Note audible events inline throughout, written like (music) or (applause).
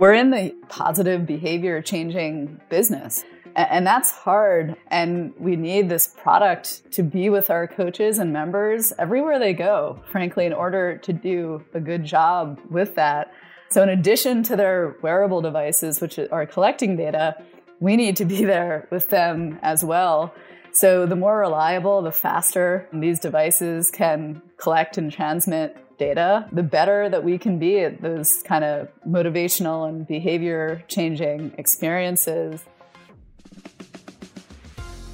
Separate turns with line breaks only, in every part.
We're in the positive behavior changing business. And that's hard. And we need this product to be with our coaches and members everywhere they go, frankly, in order to do a good job with that. So, in addition to their wearable devices, which are collecting data, we need to be there with them as well. So, the more reliable, the faster these devices can collect and transmit data, the better that we can be at those kind of motivational and behavior changing experiences.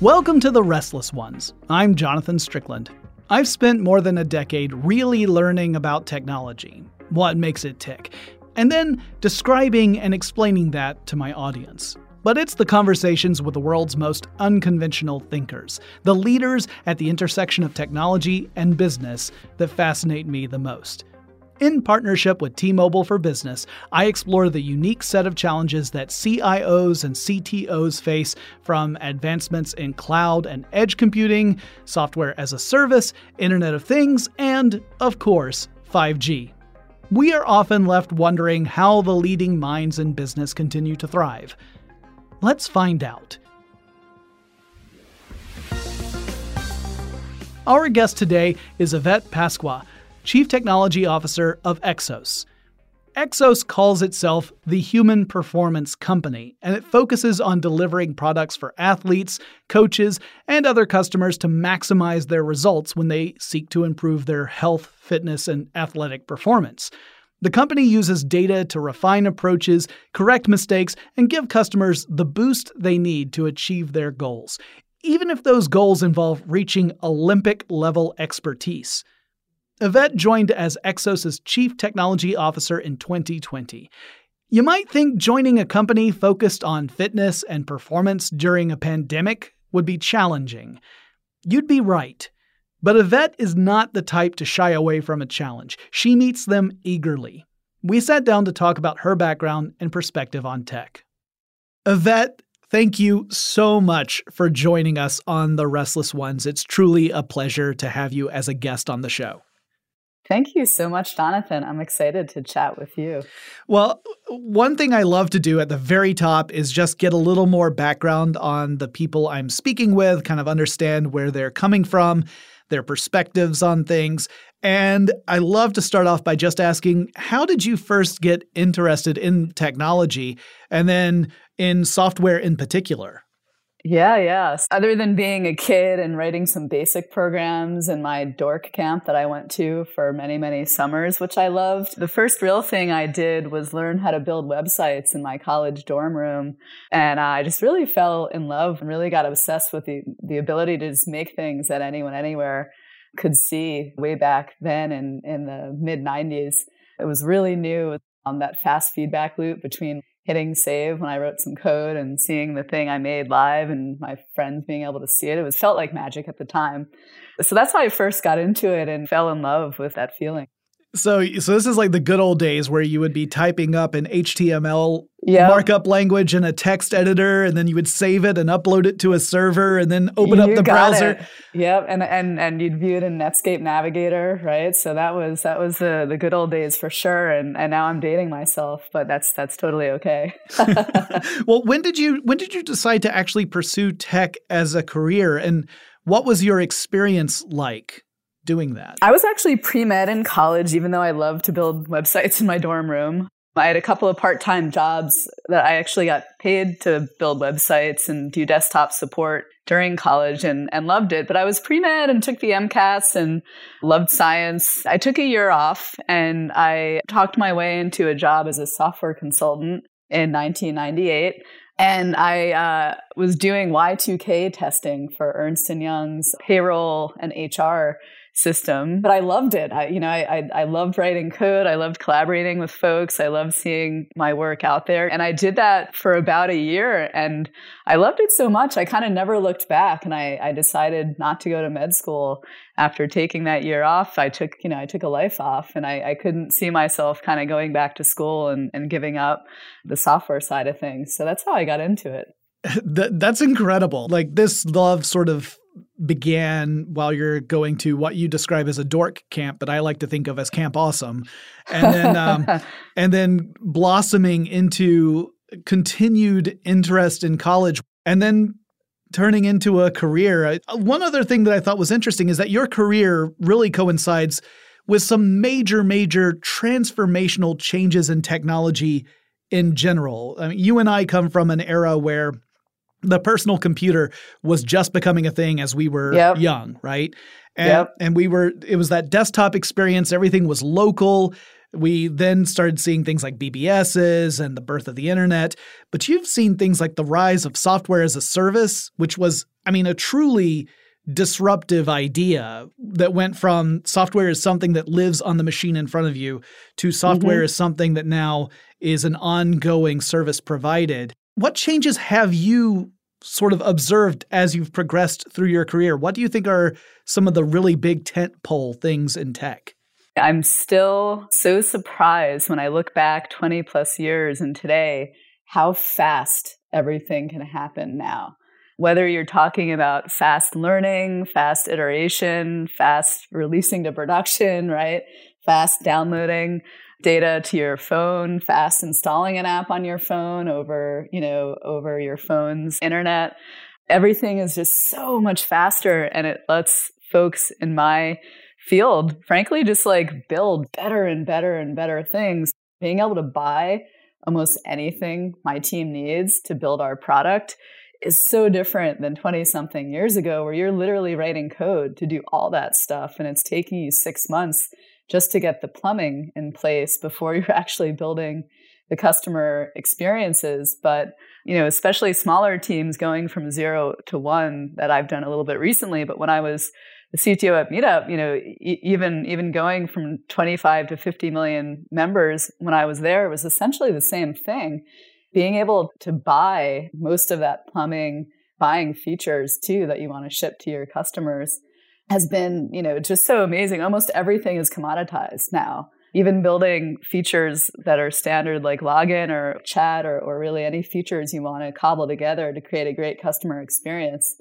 Welcome to The Restless Ones. I'm Jonathan Strickland. I've spent more than a decade really learning about technology, what makes it tick, and then describing and explaining that to my audience. But it's the conversations with the world's most unconventional thinkers, the leaders at the intersection of technology and business, that fascinate me the most. In partnership with T Mobile for Business, I explore the unique set of challenges that CIOs and CTOs face from advancements in cloud and edge computing, software as a service, Internet of Things, and, of course, 5G. We are often left wondering how the leading minds in business continue to thrive. Let's find out. Our guest today is Yvette Pasqua Chief Technology Officer of Exos. Exos calls itself the Human Performance Company, and it focuses on delivering products for athletes, coaches, and other customers to maximize their results when they seek to improve their health, fitness, and athletic performance. The company uses data to refine approaches, correct mistakes, and give customers the boost they need to achieve their goals, even if those goals involve reaching Olympic level expertise. Yvette joined as Exos's Chief Technology Officer in 2020. You might think joining a company focused on fitness and performance during a pandemic would be challenging. You'd be right. But Yvette is not the type to shy away from a challenge. She meets them eagerly. We sat down to talk about her background and perspective on tech. Yvette, thank you so much for joining us on The Restless Ones. It's truly a pleasure to have you as a guest on the show.
Thank you so much, Jonathan. I'm excited to chat with you.
Well, one thing I love to do at the very top is just get a little more background on the people I'm speaking with, kind of understand where they're coming from, their perspectives on things. And I love to start off by just asking how did you first get interested in technology and then in software in particular?
Yeah, yeah. Other than being a kid and writing some basic programs in my dork camp that I went to for many, many summers, which I loved, the first real thing I did was learn how to build websites in my college dorm room. And I just really fell in love and really got obsessed with the, the ability to just make things that anyone, anywhere could see way back then in, in the mid 90s. It was really new on that fast feedback loop between hitting save when I wrote some code and seeing the thing I made live and my friends being able to see it. It was felt like magic at the time. So that's how I first got into it and fell in love with that feeling.
So, so this is like the good old days where you would be typing up an HTML yep. markup language in a text editor, and then you would save it and upload it to a server, and then open
you
up the browser. It.
Yep, and and and you'd view it in Netscape Navigator, right? So that was that was the the good old days for sure. And and now I'm dating myself, but that's that's totally okay. (laughs) (laughs)
well, when did you when did you decide to actually pursue tech as a career, and what was your experience like? Doing that?
I was actually pre med in college, even though I loved to build websites (laughs) in my dorm room. I had a couple of part time jobs that I actually got paid to build websites and do desktop support during college and, and loved it. But I was pre med and took the MCATs and loved science. I took a year off and I talked my way into a job as a software consultant in 1998. And I uh, was doing Y2K testing for Ernst & Young's payroll and HR system, but I loved it. I, you know, I, I, I loved writing code. I loved collaborating with folks. I loved seeing my work out there. And I did that for about a year and I loved it so much. I kind of never looked back and I, I decided not to go to med school after taking that year off. I took, you know, I took a life off and I, I couldn't see myself kind of going back to school and, and giving up the software side of things. So that's how I got into it. (laughs)
That, that's incredible. Like this love sort of began while you're going to what you describe as a dork camp, but I like to think of as Camp Awesome, and then um, (laughs) and then blossoming into continued interest in college, and then turning into a career. One other thing that I thought was interesting is that your career really coincides with some major, major transformational changes in technology in general. I mean, you and I come from an era where the personal computer was just becoming a thing as we were yep. young, right? And, yep. and we were, it was that desktop experience. Everything was local. We then started seeing things like BBSs and the birth of the internet. But you've seen things like the rise of software as a service, which was, I mean, a truly disruptive idea that went from software is something that lives on the machine in front of you to software mm-hmm. is something that now is an ongoing service provided. What changes have you sort of observed as you've progressed through your career? What do you think are some of the really big tentpole things in tech?
I'm still so surprised when I look back 20 plus years and today how fast everything can happen now. Whether you're talking about fast learning, fast iteration, fast releasing to production, (laughs) right? Fast downloading data to your phone, fast installing an app on your phone over, you know, over your phone's internet. Everything is just so much faster and it lets folks in my field, frankly, just like build better and better and better things. Being able to buy almost anything my team needs to build our product is so different than 20 something years ago, where you're literally writing code to do all that stuff. And it's taking you six months just to get the plumbing in place before (laughs) you're actually building the customer experiences. But, you know, especially smaller teams going from zero to one that I've done a little bit recently. But when I was the CTO at Meetup, you know, e- even even going from 25 to 50 million members when I was there was essentially the same thing. Being able to buy most of that plumbing, buying features too that you want to ship to your customers has been, you know, just so amazing. Almost everything is commoditized now. Even building features that are standard like login or chat or, or really any features you want to cobble together to create a great customer experience.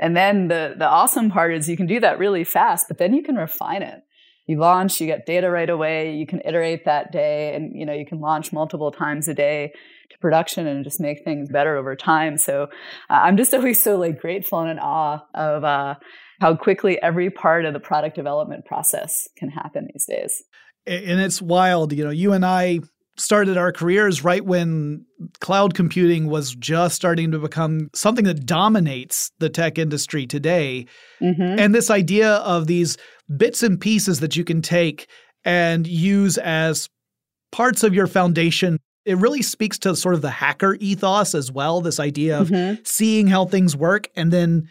And then the, the awesome part is you can do that really fast, but then you can refine it. You launch, you get data right away, you can iterate that day and you know, you can launch multiple times a day to production and just make things better over time. So uh, I'm just (laughs) always so like grateful and in awe of uh, how quickly every part of the product development process can happen these days.
And it's wild. You know, you and I started our careers right when cloud computing was just starting to become something that dominates the tech industry today. Mm-hmm. And this idea of these bits and pieces that you can take and use as parts of your foundation it really speaks to sort of the hacker ethos as well this idea of mm-hmm. seeing how things work and then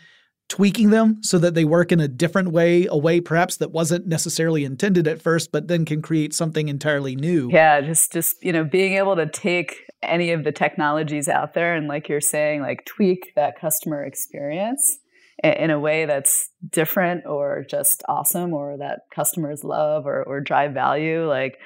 tweaking them so that they work in a different way, a way perhaps that wasn't necessarily intended at first, but then can create something entirely new.
Yeah, just just you know, being able to take any of the technologies out there and like you're saying, like tweak that customer experience in a way that's different or just awesome or that customers love or, or drive value like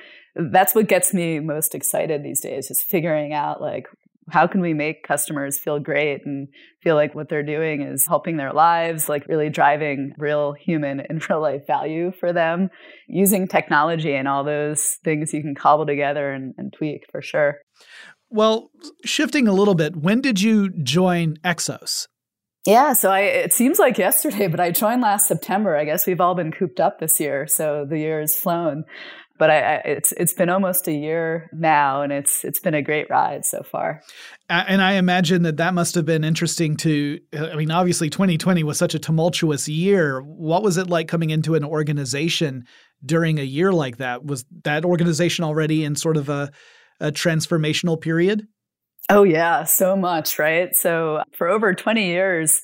that's what gets me most excited these days just figuring out like how can we make customers feel great and feel like what they're doing is helping their lives, like really driving real human and (laughs) real life value for them using technology and all those things you can cobble together and, and tweak for sure.
Well, shifting a little bit, when did you join Exos?
Yeah, so I it seems like yesterday, but I joined last September. I guess we've all been cooped up this year, so the year has flown but I, I, it's it's been almost a year now, and it's it's been a great ride so far.
And I imagine that that must have been interesting to. I mean, obviously, 2020 was such a tumultuous year. What was it like coming into an organization during a year like that? Was that organization already in sort of a, a transformational period?
Oh yeah, so much, right? So for over 20 years,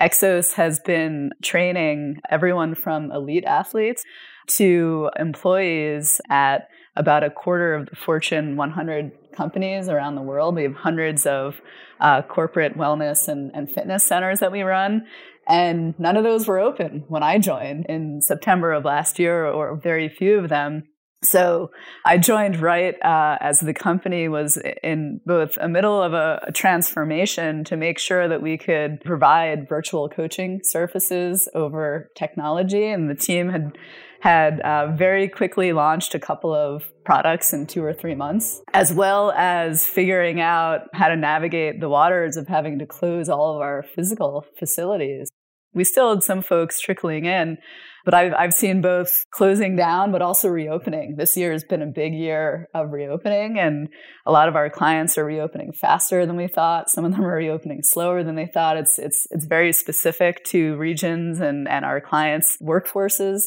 Exos has been training everyone from elite athletes to employees at about a quarter of the Fortune 100 companies around the world. We have hundreds of uh, corporate wellness and, and fitness centers that we run. And none of those were open when I joined in September of last year, or very few of them. So I joined right uh, as the company was in both a middle of a, a, transformation to make sure that we could provide virtual coaching services over technology, and the team had had uh, very quickly launched a couple of products in two or three months, as well as figuring out how to navigate the waters of having to close all of our physical facilities. We still had some folks trickling in, but I've, I've seen both closing down, but also reopening. This year has been a big year of reopening, and a lot of our clients are reopening faster than we thought. Some of them are reopening slower than they thought. It's, it's, it's very specific to regions and, and our clients' workforces.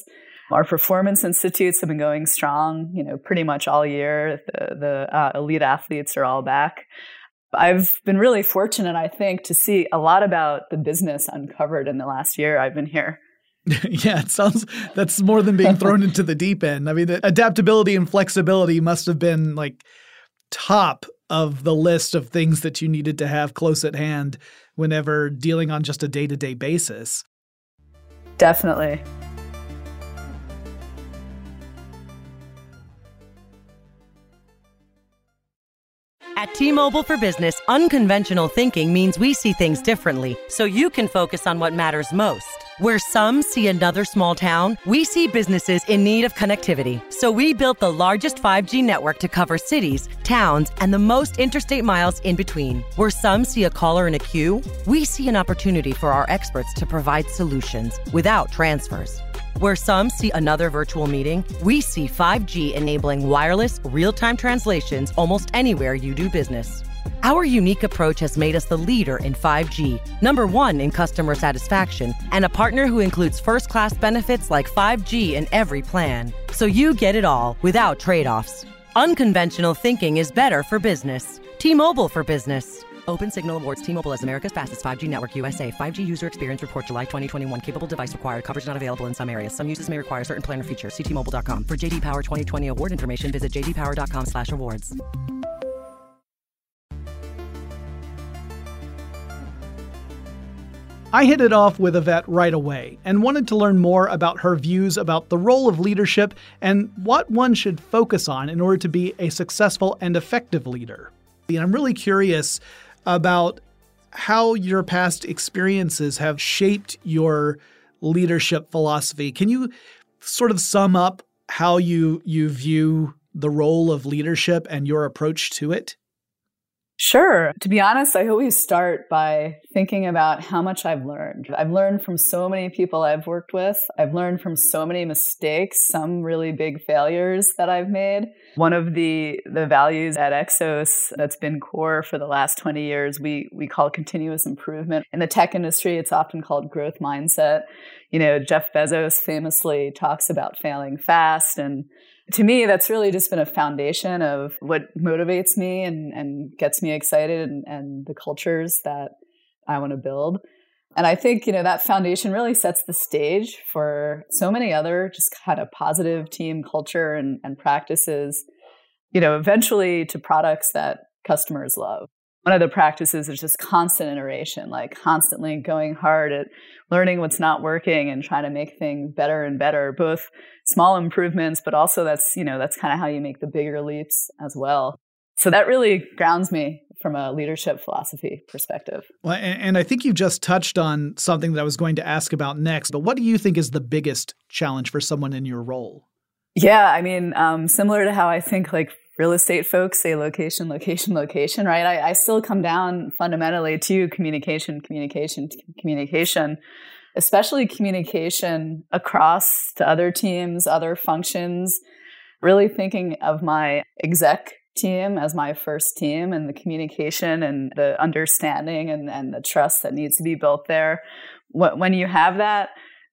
Our performance institutes have been going strong, you know, pretty much all year. The, the uh, elite athletes are all back. I've been really fortunate, I think, to see a lot about the business uncovered in the last year I've been here. (laughs)
yeah, it sounds that's more than being thrown into the deep end. I mean, the adaptability and flexibility must have been like top of the list of things that you needed to have close at hand whenever dealing on just a day to day basis.
Definitely.
At T Mobile for Business, unconventional thinking means we see things differently so you can focus on what matters most. Where some see another small town, we see businesses in need of connectivity. So we built the largest 5G network to cover cities, towns, and the most interstate miles in between. Where some see a caller in a queue, we see an opportunity for our experts to provide solutions without transfers. Where some see another virtual meeting, we see 5G enabling wireless, real time translations almost anywhere you do business. Our unique approach has made us the leader in 5G, number one in customer satisfaction, and a partner who includes first class benefits like 5G in every plan. So you get it all without trade offs. Unconventional thinking is better for business. T Mobile for Business. Open Signal awards T-Mobile as America's fastest 5G network USA. 5G user experience report July 2021. Capable device required. Coverage not available in some areas. Some uses may require certain plan or features. T-Mobile.com. For JD Power 2020 award information, visit jdpower.com/awards.
I hit it off with Yvette right away and wanted to learn more about her views about the role of leadership and what one should focus on in order to be a successful and effective leader. And I'm really curious about how your past experiences have shaped your leadership philosophy. Can you sort of sum up how you you view the role of leadership and your approach to it?
Sure. To be honest, I always start by thinking about how much I've learned. I've learned from so many people I've worked with. I've learned from so many mistakes, some really big failures that I've made. One of the the values at Exos that's been core for the last 20 years, we we call continuous improvement. In the tech industry, it's often called growth mindset. You know, Jeff Bezos famously talks about failing fast and to me, that's really just been a foundation of what motivates me and, and gets me excited and, and the cultures that I want to build. And I think, you know, that foundation really sets the stage for so many other just kind of positive team culture and, and practices, you know, eventually to products that customers love one of the practices is just constant iteration, like constantly going hard at learning what's not working and trying to make things better and better, both small improvements, but also that's, you know, that's kind of how you make the bigger leaps as well. So that really grounds me from a leadership philosophy perspective.
Well, and I think you just touched on something that I was going to ask about next, but what do you think is the biggest challenge for someone in your role?
Yeah, I mean, um, similar to how I think like real estate folks say location, location, location, right? I, I still come down fundamentally to communication, communication, communication, especially communication across to other teams, other functions. Really thinking of my exec team as my first team and the communication and the understanding and, and the trust that needs to be built there. When you have that,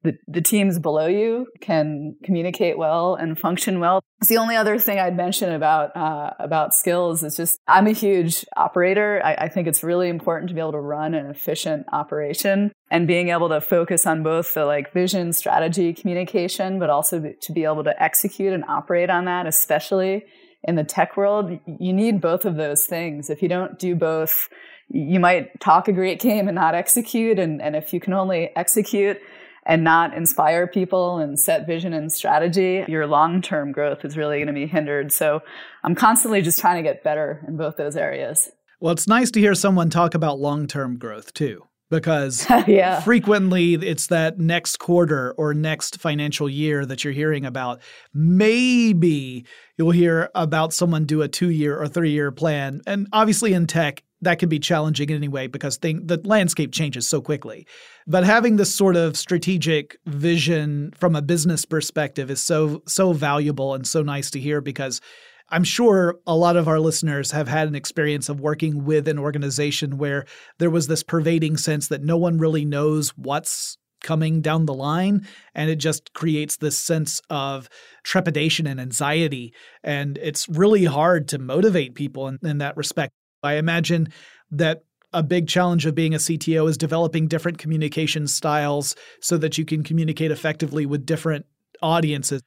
the, the teams below you can communicate well and function well. It's the only other thing I'd mention about uh, about skills is just I'm a huge operator. I, I think it's really important to be able to run an efficient operation and being able to focus on both the like vision, strategy, communication, but also to be able to execute and operate on that, especially in the tech world. You need both of those things. If you don't do both, you might talk a great game and not execute. And, and if you can only execute and not inspire people and set vision and strategy, your long term growth is really going to be hindered. So I'm constantly just trying to get better in both those areas.
Well, it's nice to hear someone talk about long term growth too because (laughs)
yeah.
frequently it's that next quarter or next financial year that you're hearing about. Maybe you'll hear about someone do a two year or three year plan. And obviously in tech, that can be challenging in any way because thing, the landscape changes so quickly. But having this sort of strategic vision from a business perspective is so so valuable and so nice to hear because I'm sure a lot of our listeners have had an experience of working with an organization where there was this pervading sense that no one really knows what's coming down the line and it just creates this sense of trepidation and anxiety and it's really hard to motivate people in, in that respect i imagine that a big challenge of being a CTO is developing different communication styles so that you can communicate effectively with different audiences.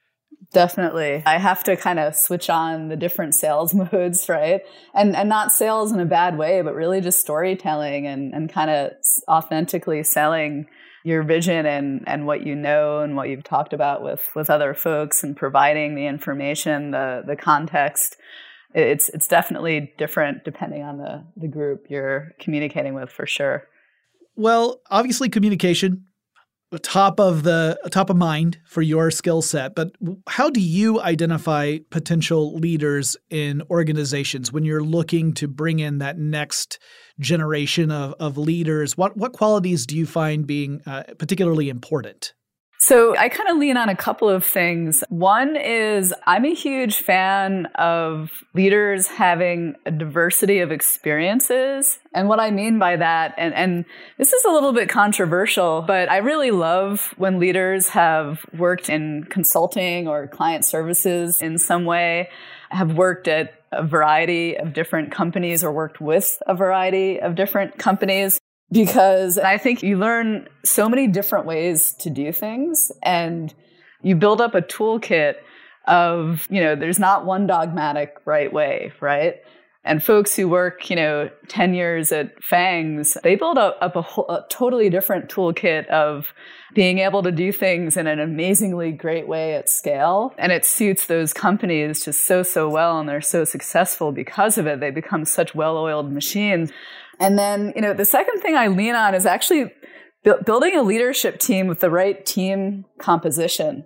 Definitely. I have to kind of switch on the different sales (laughs) modes, right? And and not sales in a bad way, but really just storytelling and, and kind of authentically selling your vision and, and what you know and what you've talked about with, with other folks and providing the information, the the context. It's it's definitely different depending on the, the group you're communicating with for sure.
Well, obviously communication top of the top of mind for your skill set but how do you identify potential leaders in organizations when you're looking to bring in that next generation of, of leaders what what qualities do you find being uh, particularly important
so I kind of lean on a couple of things. One is I'm a huge fan of leaders having a diversity of experiences. And what I mean by that, and, and this is a little bit controversial, but I really love when leaders have worked in consulting or client services in some way, have worked at a variety of different companies or worked with a variety of different companies because I think you learn so many different ways to do things and you build up a toolkit of, you know, there's not one dogmatic right way, right? And folks who work, you know, 10 years at FAANGs, they build up, up a, whole, a totally different toolkit of being able to do things in an amazingly great way at scale. And it suits those companies just so, so well. And they're so successful because of it. They become such well oiled machines. And then, you know, the second thing I lean on is actually bu- building a leadership team with the right team composition.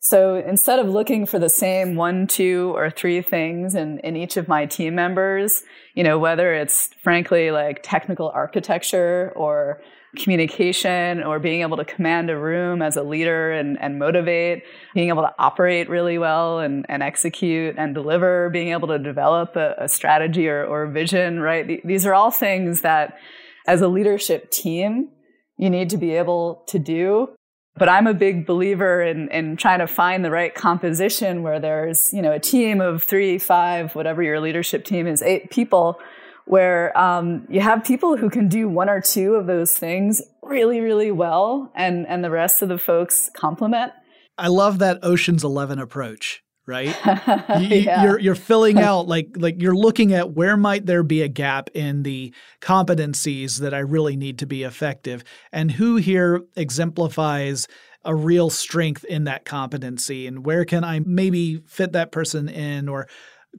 So instead of looking for the same one, two, or three things in, in each of my team members, you know, whether it's frankly like technical architecture or communication or being able to command a room as a leader and, and motivate, being able to operate really well and, and execute and deliver, being able to develop a, a strategy or, or vision, right? These are all things that as a leadership team, you need to be able to do. But I'm a big believer in, in trying to find the right composition where there's, you know, a team of three, five, whatever your leadership team is, eight people where um, you have people who can do one or two of those things really, really well, and and the rest of the folks complement.
I love that Ocean's Eleven approach. Right, (laughs) you, yeah. you're you're filling (laughs) out like like you're looking at where might there be a gap in the competencies that I really need to be effective, and who here exemplifies a real strength in that competency, and where can I maybe fit that person in or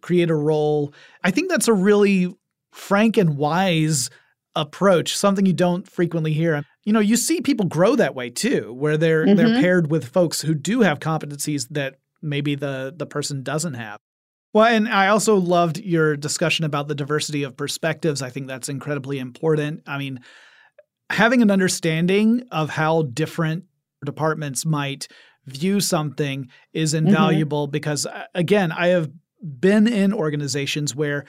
create a role. I think that's a really frank and wise approach, something you don't frequently hear. You know, you see people grow that way too, where they're mm-hmm. they're paired with folks who do have competencies that maybe the the person doesn't have. Well, and I also loved your discussion about the diversity of perspectives. I think that's incredibly important. I mean, having an understanding of how different departments might view something is mm-hmm. invaluable mm-hmm. because uh, again, I have been in organizations where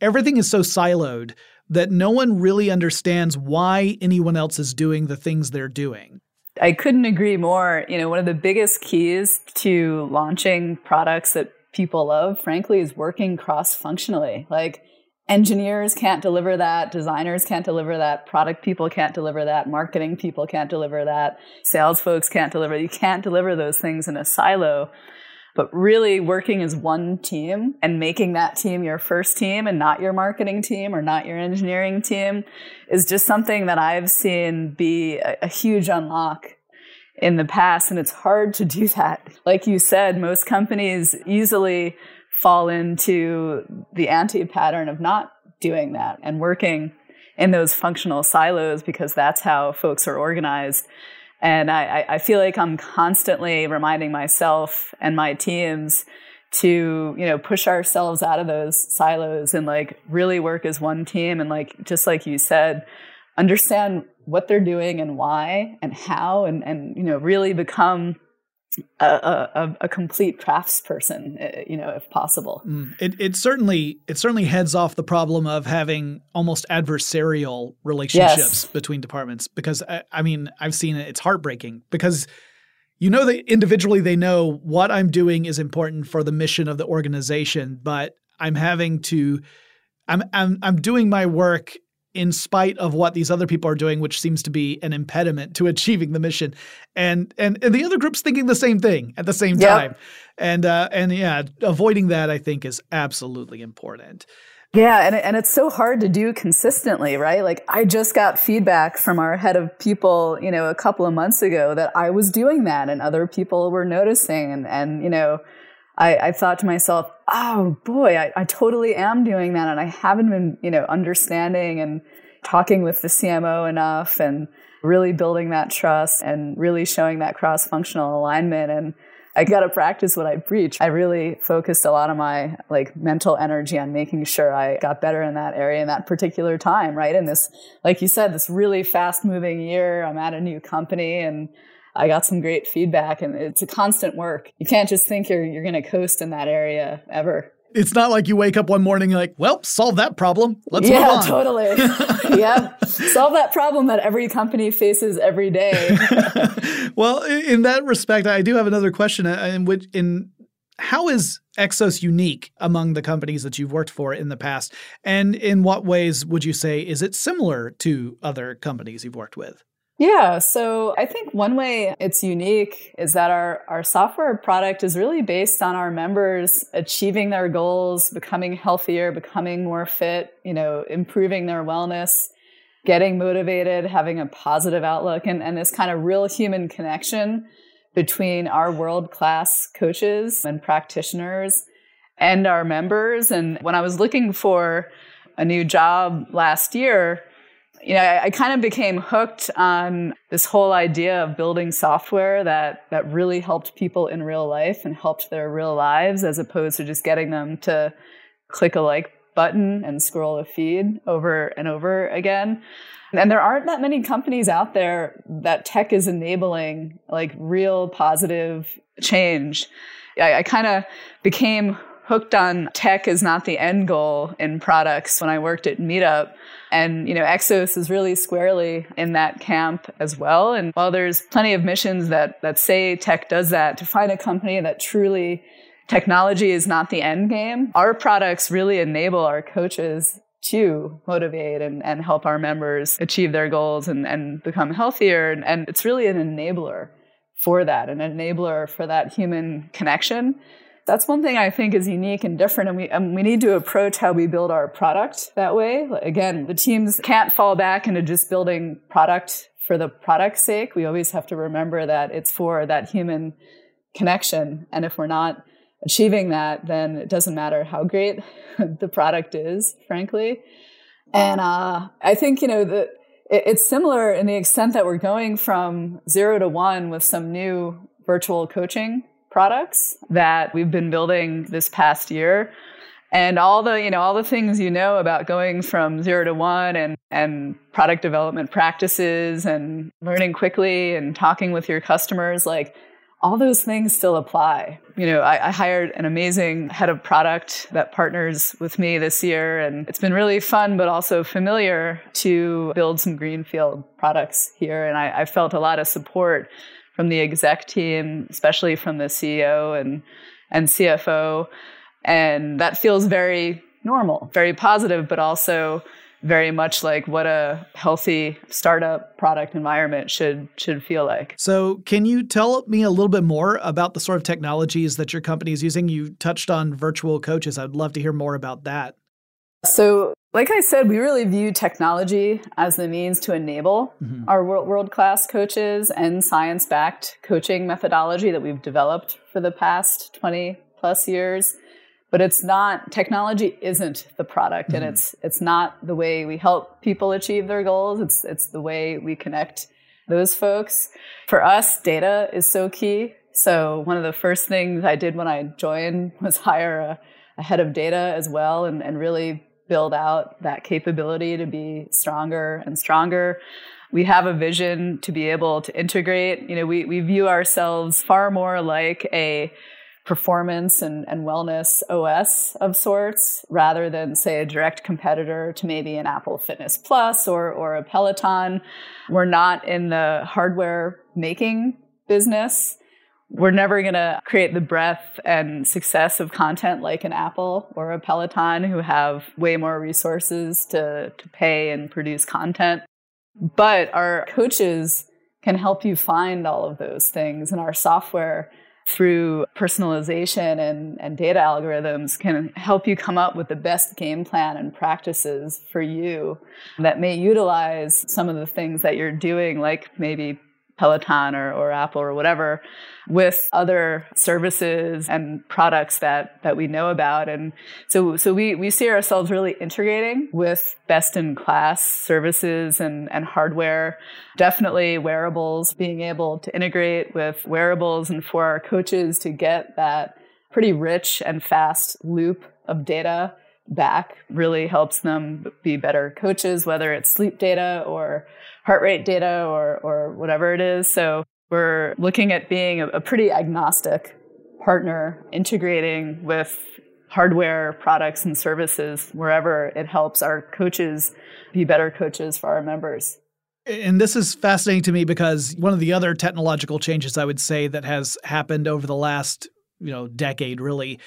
everything is so siloed that no one really understands why anyone else is doing the things they're doing.
I couldn't agree more. You know, one of the biggest keys to launching products that people love, frankly, is working cross functionally. Like, engineers can't deliver that, designers can't deliver that, product people can't deliver that, marketing people can't deliver that, sales folks can't deliver. You can't deliver those things in a silo. But really working as one team and making that team your first team and not your marketing team or not your engineering team is just something that I've seen be a, a huge unlock in the past. And it's hard to do that. Like you said, most companies easily fall into the anti pattern of not doing that and working in those functional silos because that's how folks are organized. And I, I feel like I'm constantly reminding myself and my teams to, you know, push ourselves out of those silos and like really work as one team. And like, just like you said, understand what they're doing and why and how and, and, you know, really become a, a, a, complete craftsperson, uh, you know, if possible.
Mm. It, it certainly it certainly heads off the problem of having almost adversarial relationships yes. between departments. Because I, I mean, I've seen it; it's heartbreaking because you know that individually they know what I'm doing is important for the mission of the organization, but I'm having to I'm I'm I'm doing my work in spite of what these other people are doing, which seems to be an impediment to (laughs) achieving the mission. And and, and the other group's thinking the same thing at the same time. And uh, and yeah, avoiding that I think is absolutely important.
Yeah, and and it's so hard to do consistently, right? Like I just got feedback from our head of people, you know, a couple of months ago that I was doing that, and other people were noticing, and and you know, I, I thought to myself, oh boy, I, I totally am doing that. And I haven't been, you know, understanding and talking with the CMO enough and really building that trust and really showing that cross functional alignment. And I got to practice what I preach. I really focused a lot of my like mental energy on making sure I got better in that area in that particular time, right? In this, like you said, this really fast moving year, I'm at a new company and I got some great feedback and it's a constant work. You can't just think you're you're going to coast in that area ever.
It's not like you wake up one morning like, well, solve that problem. Let's
yeah,
move on.
totally. (laughs) yeah, solve that problem that every company faces every day. (laughs)
well, in that respect, I do have another question. Uh, in which, in how is Exos unique among the companies that you've worked for in the past, and in what ways would you say is it similar to other companies you've worked with?
Yeah, so I think one way it's unique is that our, our software product is really based on our members achieving their goals, becoming healthier, becoming more fit, you know, improving their wellness, getting motivated, having a positive outlook, and, and this kind of real human connection between our world class coaches and practitioners and our members. And when I was looking for a new job last year, you know, I, I, kind of became hooked on this whole idea of building software that that really helped people in real life and helped their real lives, as opposed to just getting them to click a like button and scroll a feed over and over again. And there aren't that many companies out there that tech is enabling like real positive change. I, I kind of became hooked on tech is not the end goal in products when I worked at Meetup. And, you know, Exos is really squarely in that camp as well. And while there's plenty of missions that, that say tech does that, to find a company that truly technology is not the end game, our products really enable our coaches to motivate and, and help our members achieve their goals and, and become healthier. And, and it's really an enabler for that, an enabler for that human connection that's one thing I think is unique and different. And we, and we need to approach how we build our product that way. Again, the teams can't fall back into just building product for the product's sake. We always have to remember that it's for that human connection. And if we're not achieving that, then it doesn't matter how great (laughs) the product is, frankly. And uh, I think, you know, the, it's similar in the extent that we're going from zero to one with some new virtual coaching products that we've been building this past year. And all the you know all the things you know about going from zero to one and and product development practices and learning quickly and talking with your customers like all those things still apply. You know I, I, hired an amazing head of product that partners with me this year and it's been really fun but also familiar to build some greenfield products here. And I, I felt a lot of support from the exec team, especially from the CEO and and CFO, and that feels very normal, very positive, but also very much like what a healthy startup product environment should should feel like.
So, can you tell me a little bit more about the sort of technologies that your company is using? You touched on virtual coaches. I'd love to hear more about that.
So, Like I said, we really view technology as the means to enable mm-hmm. our world class coaches and science backed coaching methodology that we've developed for the past 20 plus years. But it's not, technology isn't the product mm-hmm. and it's, it's not the way we help people achieve their goals. It's, it's the way we connect those folks. For us, data is so key. So one of the first things I did when I joined was hire a, a head of data as well and, and really build out that capability to be stronger and stronger. We have a vision to be able to integrate. You know, we, we view ourselves far more like a performance and, and wellness OS of sorts rather than say a direct competitor to maybe an Apple Fitness Plus or, or a Peloton. We're not in the hardware making business we're never going to create the breadth and success of content like an Apple or a Peloton who have way more resources to, to pay and produce content. But our coaches can help you find all of those things, and our software through personalization and, and data algorithms can help you come up with the best game plan and practices for you that may utilize some of the things that you're doing, like maybe Peloton or, or Apple or whatever with other services and products that, that we know about. And so, so we, we see ourselves really integrating with best in class services and, and hardware. Definitely wearables, being able to integrate with wearables and for our coaches to get that pretty rich and fast loop of data back really helps them be better coaches, whether it's sleep data or heart rate data or, or whatever it is. So we're looking at being a, a pretty agnostic partner, integrating with hardware products and services wherever it helps our coaches be better coaches for our members.
And this is fascinating to me because one of the other technological changes I would say that has happened over the last, you know, decade really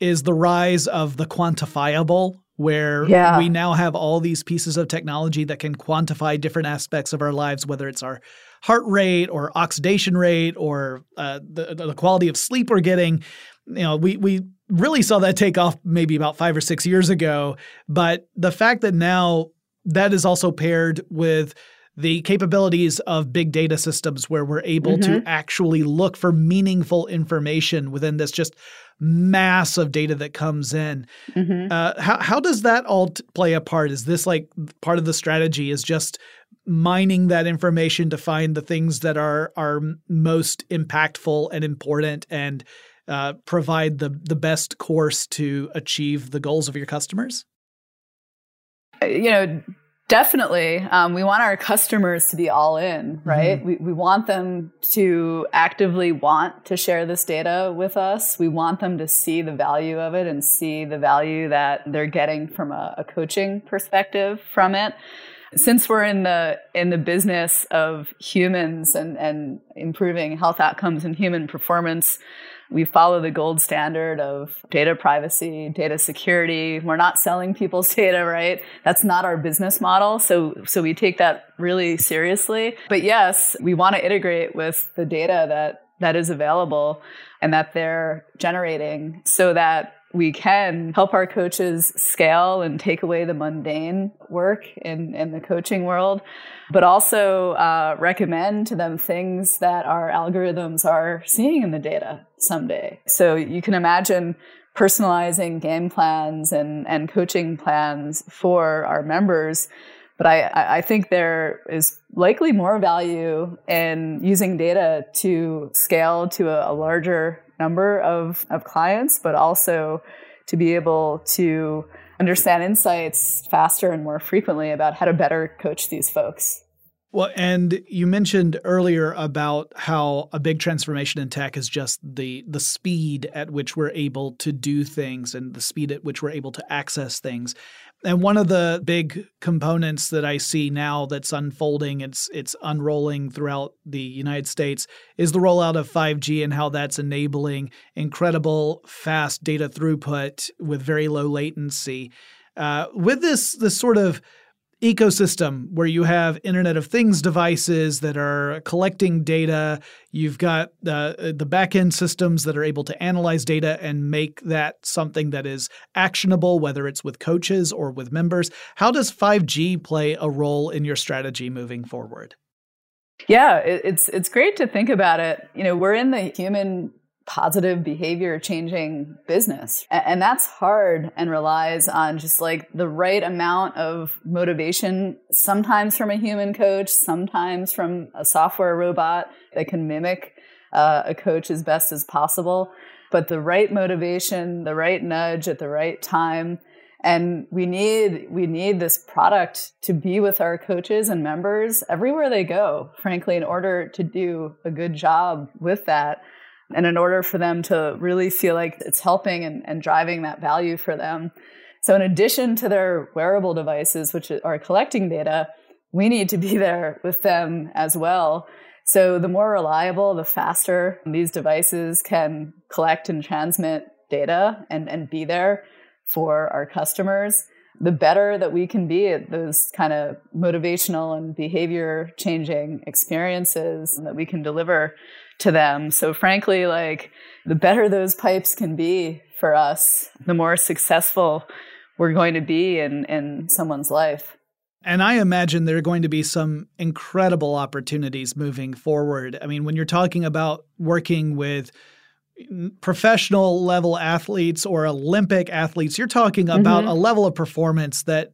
is the rise of the quantifiable where yeah. we now have all these pieces of technology that can quantify different aspects of our lives, whether it's our heart rate or oxidation rate or uh, the, the quality of sleep we're getting. You know, we we really saw that take off maybe about five or six years ago, but the fact that now that is also paired with the capabilities of big data systems where we're able mm-hmm. to actually look for meaningful information within this just mass of data that comes in. Mm-hmm. Uh, how, how does that all t- play a part? Is this like part of the strategy is just mining that information to find the things that are are most impactful and important and uh, provide the the best course to achieve the goals of your customers?
Uh, you know, Definitely. Um, we want our customers to be all in, right? Mm-hmm. We, we want them to actively want to share this data with us. We want them to see the value of it and see the value that they're getting from a, a coaching perspective from it. Since we're in the in the business of humans and, and improving health outcomes and human performance, we follow the gold standard of data privacy, data security. We're not selling people's (laughs) data, right? That's not our business model. So, so we take that really seriously. But yes, we want to integrate with the data that, that is available and that they're generating so that we can help our coaches scale and take away the mundane work in, in the coaching world, but also uh, recommend to them things that our algorithms are seeing in the data someday. So you can imagine personalizing game plans and, and coaching plans for our members. But I, I think there is likely more value in using data to scale to a, a larger number of, of clients, but also to be able to understand insights faster and more frequently about how to better coach these folks.
Well, and you mentioned earlier about how a big transformation in tech is just the the speed at which we're able to do things and the speed at which we're able to access things. And one of the big components that I see now that's unfolding, it's it's unrolling throughout the United States, is the rollout of 5G and how that's enabling incredible fast data throughput with very low latency. Uh, with this this sort of ecosystem where you have Internet of Things devices that are collecting data. You've got uh, the backend systems that are able to analyze data and make that something that is actionable, whether it's with coaches or with members. How does 5G play a role in your strategy moving forward?
Yeah, it's it's great to think about it. You know, we're in the human positive behavior changing business. And that's hard and relies on just like the right amount of motivation, sometimes from a human coach, sometimes from a software robot that can mimic uh, a coach as best as possible. But the right motivation, the right nudge at the right time. And we need, we need this product to be with our coaches and members everywhere they go, frankly, in order to do a good job with that. And in order for them to really feel like it's helping and, and driving that value for them. So, in addition to their wearable devices, which are collecting data, we need to be (laughs) there with them as well. So, the more reliable, the faster these devices can collect and transmit data and, and be there for our customers, the better that we can be at those kind of motivational and behavior changing experiences that we can deliver to them. So frankly, like the better those pipes can be for us, the more successful we're going to be in, in someone's life.
And I imagine there are going to be some incredible opportunities moving forward. I mean, when you're talking about working with professional level athletes or Olympic athletes, you're talking about mm-hmm. a level of performance that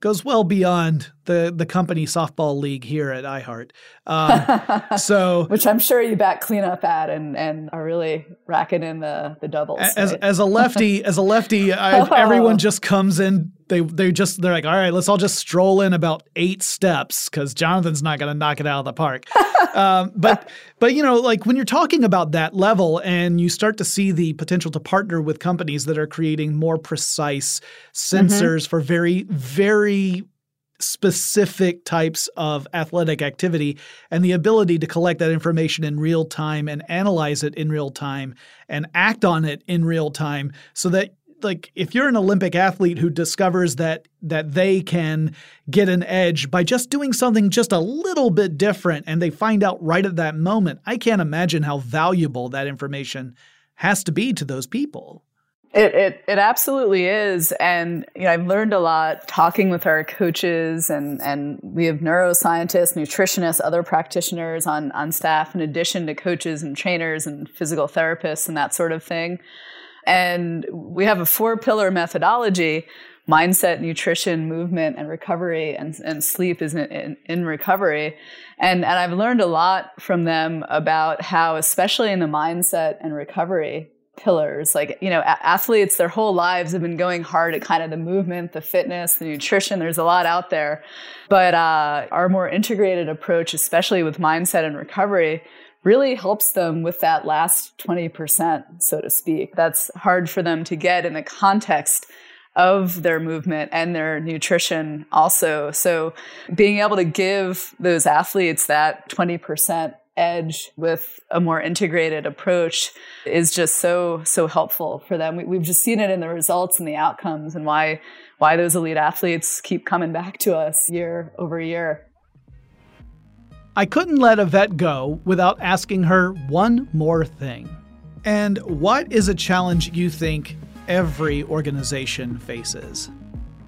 goes well beyond the the company softball league here at iHeart. Um, (laughs) so,
which I'm sure you back cleanup at and and are really racking in the the doubles.
As right? as a lefty, as a lefty, I, (laughs) oh. everyone just comes in. They they just they're like, all right, let's all just stroll in about eight steps because Jonathan's not going to knock it out of the park. (laughs) um, but but you know, like when you're talking about that level and you start to see the potential to partner with companies that are creating more precise mm-hmm. sensors mm-hmm. for very very specific types of athletic activity and the ability to collect that information in real time and analyze it in real time and act on it in real time so that like if you're an olympic athlete who discovers that that they can get an edge by just doing something just a little bit different and they find out right at that moment i can't imagine how valuable that information has to be to those people
it, it it absolutely is, and you know I've learned a lot talking with our coaches, and and we have neuroscientists, nutritionists, other practitioners on on staff, in addition to coaches and trainers and physical therapists and that sort of thing. And we have a four pillar methodology: mindset, nutrition, movement, and recovery. And and sleep is in, in, in recovery. And and I've learned a lot from them about how, especially in the mindset and recovery pillars. Like, you know, athletes, their whole lives have been going hard at kind of the movement, the fitness, the nutrition. There's a lot out there. But uh, our more integrated approach, especially with mindset and recovery, really helps them with that last 20%, so to speak. That's hard for them to get in the context of their movement and their nutrition also. So being able to give those athletes that 20% edge with a more integrated approach is just so so helpful for them. We, have just seen it in the results and the outcomes, and why why those elite athletes keep coming back to us year over year.
I couldn't let Yvette go without asking her one more thing. And what is a challenge you think every organization faces?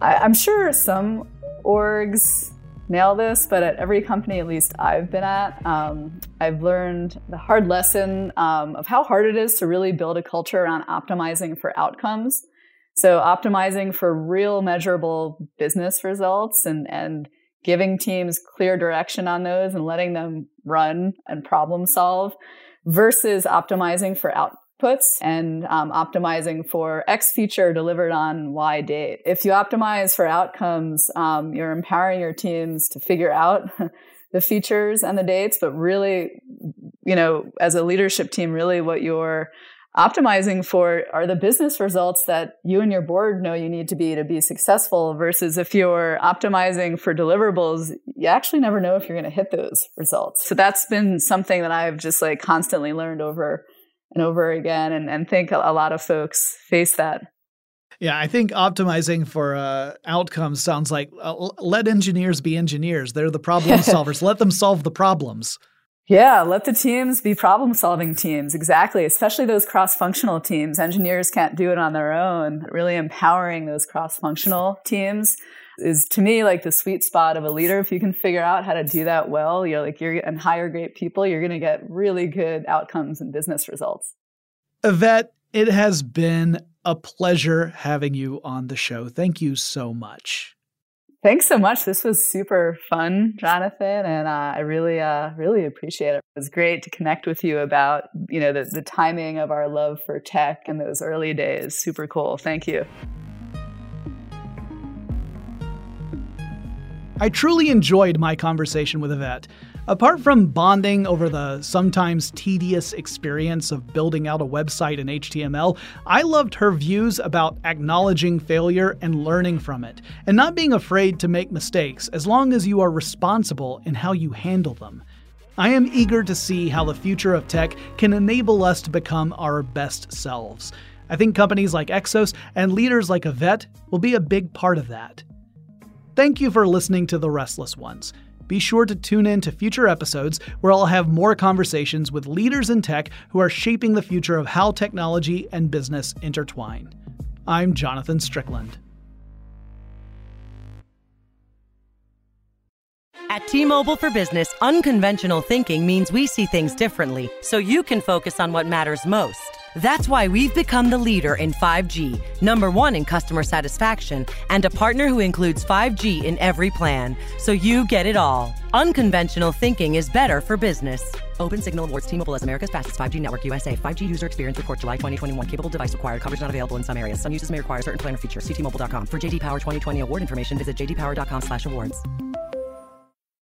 I, I'm sure some orgs nail this, but at every company, at least I've been at, um, I've learned the hard lesson um, of how hard it is to really build a culture around optimizing for outcomes. So optimizing for real measurable business results and, and giving teams clear direction on those and letting them run and problem solve versus optimizing for outputs and um, optimizing for X feature delivered on Y date. If you optimize for outcomes, um, you're empowering your teams to figure out (laughs) the features and the dates, but really, you know, as a leadership team, really what you're optimizing for are the business results that you and your board know you need to be to be successful versus if you're optimizing for deliverables you actually never know if you're going to hit those results so that's been something that i've just like constantly learned over and over again and, and think a lot of folks face that
Yeah, I think optimizing for uh, outcomes sounds like uh, let engineers be engineers. They're the problem (laughs) solvers. let them solve the problems.
Yeah, let the teams be problem solving teams. Exactly. Especially those cross functional teams. Engineers can't do it on their own. Really empowering those cross functional teams is to me like the sweet spot of a leader. If you can figure out how to do that well, you're like, you're and hire great people, you're going to get really good outcomes and business results.
Yvette, it has been a pleasure having you on the show. Thank you so much.
Thanks so much. This was super fun, Jonathan, and uh, I really, uh, really appreciate it. It was great to connect with you about, you know, the, the timing of our love for tech in those early days. Super cool. Thank you.
I truly enjoyed my conversation with Yvette. Apart from bonding over the sometimes tedious experience of building out a website in HTML, I loved her views about acknowledging failure and learning from it, and not being afraid to make mistakes as long as you are responsible in how you handle them. I am eager to see how the future of tech can enable us to become our best selves. I think companies like Exos and leaders like Yvette will be a big part of that. Thank you for listening to The Restless Ones be sure to tune in to future episodes where I'll have more conversations with leaders in tech who are shaping the future of how technology and business intertwine. I'm Jonathan Strickland.
At T Mobile for Business, unconventional thinking means we see things differently so you can focus on what matters most. That's why we've become the leader in 5G, number one in customer satisfaction, and a partner who includes 5G in every plan, so you get it all. Unconventional thinking is better for business. Open Signal awards T-Mobile as America's fastest 5G network USA. 5G user experience report July 2021. Capable device required. Coverage not available in some areas. Some uses may require certain plan or features. Ctmobile.com. For JD Power 2020 award information, visit jdpower.com/awards.